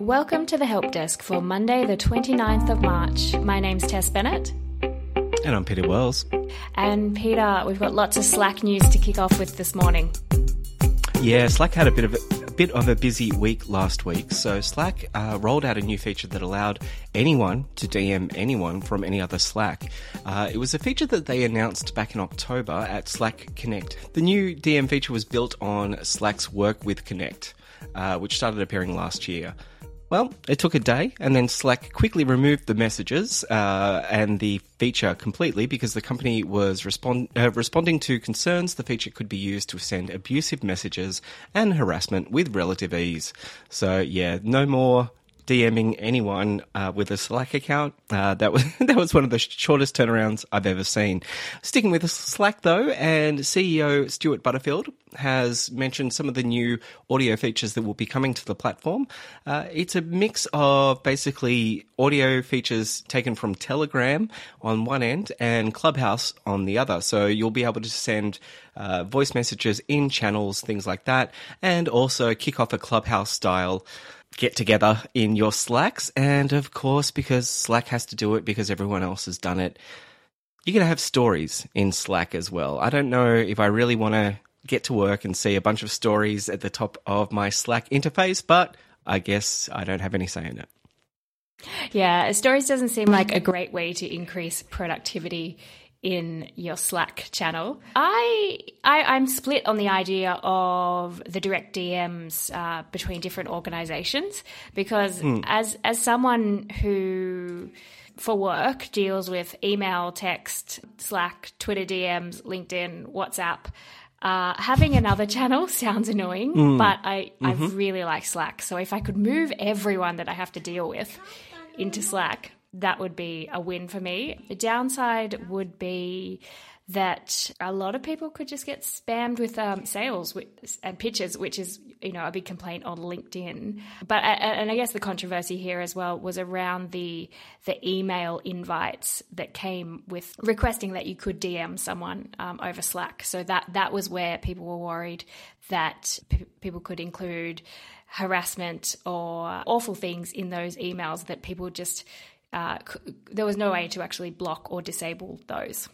Welcome to the Help Desk for Monday, the 29th of March. My name's Tess Bennett. And I'm Peter Wells. And Peter, we've got lots of Slack news to kick off with this morning. Yeah, Slack had a bit of a, a bit of a busy week last week. So Slack uh, rolled out a new feature that allowed anyone to DM anyone from any other Slack. Uh, it was a feature that they announced back in October at Slack Connect. The new DM feature was built on Slack's Work with Connect, uh, which started appearing last year. Well, it took a day, and then Slack quickly removed the messages uh, and the feature completely because the company was respond- uh, responding to concerns the feature could be used to send abusive messages and harassment with relative ease. So, yeah, no more DMing anyone uh, with a Slack account. Uh, that was that was one of the shortest turnarounds I've ever seen. Sticking with Slack though, and CEO Stewart Butterfield has mentioned some of the new audio features that will be coming to the platform. Uh, it's a mix of basically audio features taken from Telegram on one end and Clubhouse on the other. So you'll be able to send uh, voice messages in channels, things like that, and also kick off a Clubhouse style get together in your Slacks. And of course, because Slack has to do it because everyone else has done it, you're going to have stories in Slack as well. I don't know if I really want to get to work and see a bunch of stories at the top of my Slack interface, but I guess I don't have any say in it. Yeah, stories doesn't seem like a great way to increase productivity in your Slack channel. I, I am split on the idea of the direct DMs uh, between different organizations because mm. as as someone who for work deals with email, text, Slack, Twitter DMs, LinkedIn, WhatsApp. Uh, having another channel sounds annoying, mm. but I, mm-hmm. I really like Slack. So if I could move everyone that I have to deal with into Slack, that would be a win for me. The downside would be that a lot of people could just get spammed with um, sales and pitches, which is you know a big complaint on LinkedIn. But and I guess the controversy here as well was around the the email invites that came with requesting that you could DM someone um, over Slack. So that that was where people were worried that p- people could include harassment or awful things in those emails that people just uh, there was no way to actually block or disable those.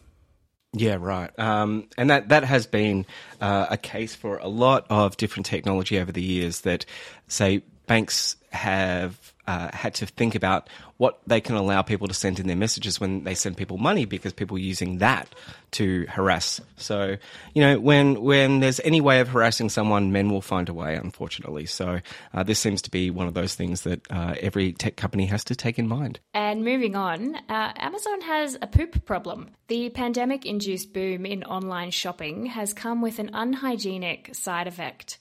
Yeah, right. Um, and that, that has been uh, a case for a lot of different technology over the years that, say, banks have uh, had to think about what they can allow people to send in their messages when they send people money because people are using that to harass. So, you know, when when there's any way of harassing someone, men will find a way, unfortunately. So, uh, this seems to be one of those things that uh, every tech company has to take in mind. And moving on, uh, Amazon has a poop problem. The pandemic induced boom in online shopping has come with an unhygienic side effect.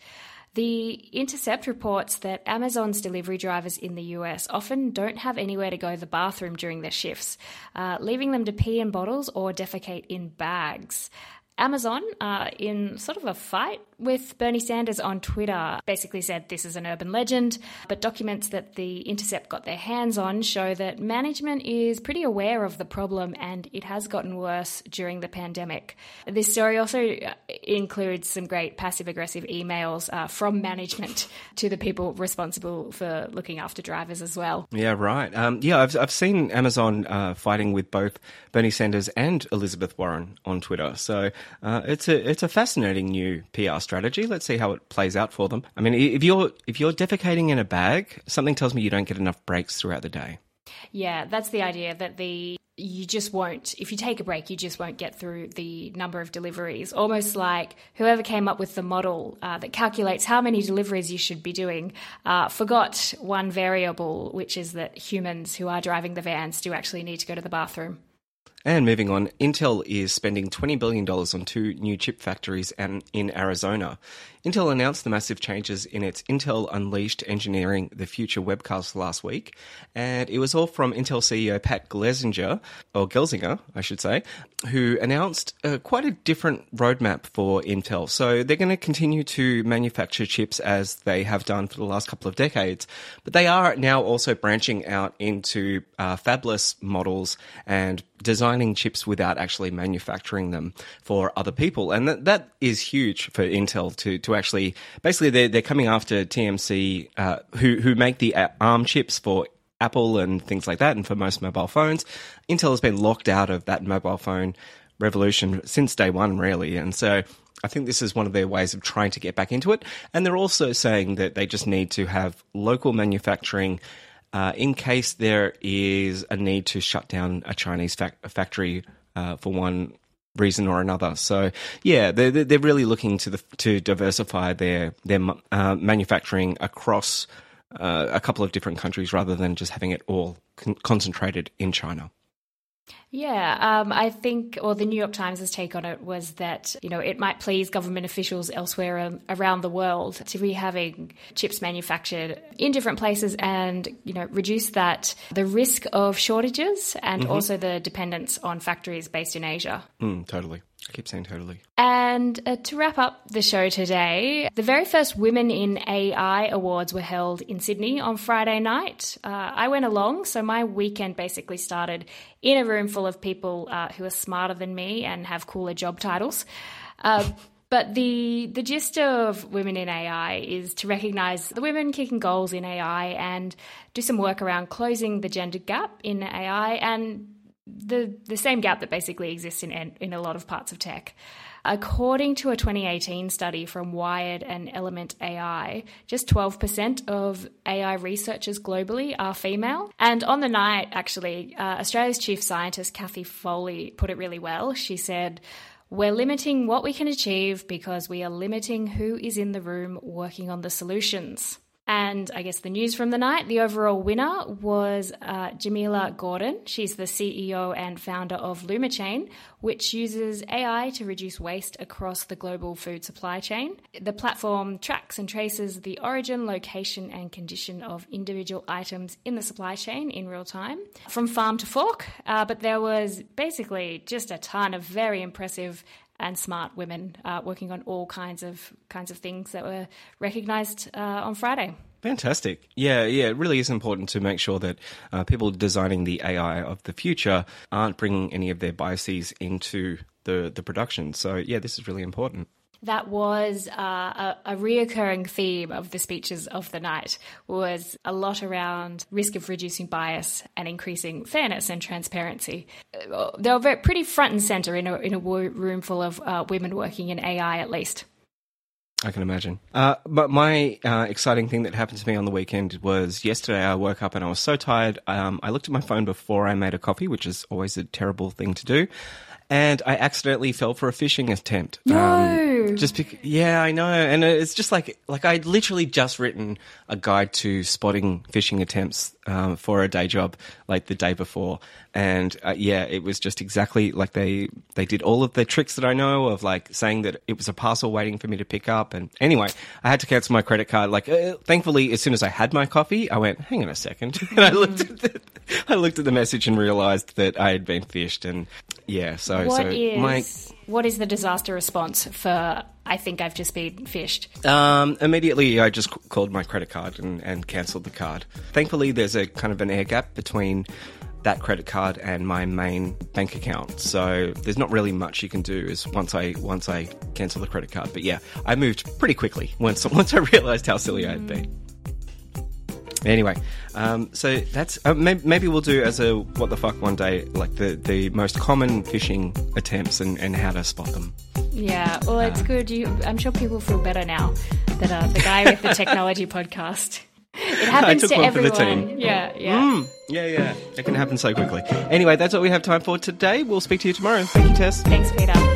The Intercept reports that Amazon's delivery drivers in the US often don't have anywhere to go to the bathroom during their shifts, uh, leaving them to pee in bottles or defecate in bags. Amazon, uh, in sort of a fight with Bernie Sanders on Twitter, basically said this is an urban legend, but documents that the Intercept got their hands on show that management is pretty aware of the problem and it has gotten worse during the pandemic. This story also uh, includes some great passive aggressive emails uh, from management to the people responsible for looking after drivers as well. Yeah, right. Um, yeah, I've, I've seen Amazon uh, fighting with both Bernie Sanders and Elizabeth Warren on Twitter. So uh, it's a it's a fascinating new PR strategy. Let's see how it plays out for them. I mean, if you're if you're defecating in a bag, something tells me you don't get enough breaks throughout the day. Yeah, that's the idea that the you just won't if you take a break you just won't get through the number of deliveries almost like whoever came up with the model uh, that calculates how many deliveries you should be doing uh, forgot one variable which is that humans who are driving the vans do actually need to go to the bathroom And moving on, Intel is spending $20 billion on two new chip factories in Arizona. Intel announced the massive changes in its Intel Unleashed Engineering the Future webcast last week, and it was all from Intel CEO Pat Gelsinger, or Gelsinger, I should say, who announced uh, quite a different roadmap for Intel. So they're going to continue to manufacture chips as they have done for the last couple of decades, but they are now also branching out into uh, fabless models and designing chips without actually manufacturing them for other people. And that, that is huge for Intel to, to actually, basically they're, they're coming after TMC, uh, who, who make the ARM chips for Apple and things like that, and for most mobile phones. Intel has been locked out of that mobile phone revolution since day one, really. And so I think this is one of their ways of trying to get back into it. And they're also saying that they just need to have local manufacturing uh, in case there is a need to shut down a Chinese fac- factory uh, for one reason or another. So yeah, they're they're really looking to the to diversify their their uh, manufacturing across uh, a couple of different countries rather than just having it all con- concentrated in China. Yeah, um, I think, or the New York Times' take on it was that, you know, it might please government officials elsewhere um, around the world to be having chips manufactured in different places and, you know, reduce that, the risk of shortages and mm-hmm. also the dependence on factories based in Asia. Mm, totally. I keep saying totally. And uh, to wrap up the show today, the very first Women in AI Awards were held in Sydney on Friday night. Uh, I went along, so my weekend basically started in a room full of people uh, who are smarter than me and have cooler job titles. Uh, but the the gist of Women in AI is to recognise the women kicking goals in AI and do some work around closing the gender gap in AI and the the same gap that basically exists in in a lot of parts of tech. According to a 2018 study from Wired and Element AI, just 12% of AI researchers globally are female. And on the night, actually, uh, Australia's chief scientist, Cathy Foley, put it really well. She said, we're limiting what we can achieve because we are limiting who is in the room working on the solutions. And I guess the news from the night, the overall winner was uh, Jamila Gordon. She's the CEO and founder of LumaChain, which uses AI to reduce waste across the global food supply chain. The platform tracks and traces the origin, location, and condition of individual items in the supply chain in real time from farm to fork. Uh, but there was basically just a ton of very impressive and smart women uh, working on all kinds of kinds of things that were recognised uh, on Friday. Fantastic. Yeah, yeah. It really is important to make sure that uh, people designing the AI of the future aren't bringing any of their biases into the the production. So yeah, this is really important that was uh, a, a reoccurring theme of the speeches of the night was a lot around risk of reducing bias and increasing fairness and transparency. Uh, they were very, pretty front and center in a, in a room full of uh, women working in AI, at least. I can imagine. Uh, but my uh, exciting thing that happened to me on the weekend was yesterday I woke up and I was so tired. Um, I looked at my phone before I made a coffee, which is always a terrible thing to do and I accidentally fell for a phishing attempt. No. Um, just because, yeah, I know, and it's just like like I'd literally just written a guide to spotting phishing attempts um, for a day job like the day before, and uh, yeah, it was just exactly like they they did all of the tricks that I know of like saying that it was a parcel waiting for me to pick up, and anyway, I had to cancel my credit card. Like, uh, thankfully, as soon as I had my coffee, I went, "Hang on a second. and I looked at the, I looked at the message and realized that I had been phished, and yeah, so what so is, my what is the disaster response for? I think I've just been phished. Um, immediately, I just called my credit card and, and cancelled the card. Thankfully, there's a kind of an air gap between that credit card and my main bank account. So there's not really much you can do is once I once I cancel the credit card. But yeah, I moved pretty quickly once once I realized how silly I had been. Anyway, um, so that's uh, maybe, maybe, we'll do as a what the fuck one day, like the, the most common phishing attempts and, and how to spot them. Yeah, well, it's uh, good. You, I'm sure people feel better now that uh, the guy with the technology podcast. It happens to everyone. Yeah, yeah. Mm, yeah, yeah. It can happen so quickly. Anyway, that's what we have time for today. We'll speak to you tomorrow. Thank you, Tess. Thanks, Peter.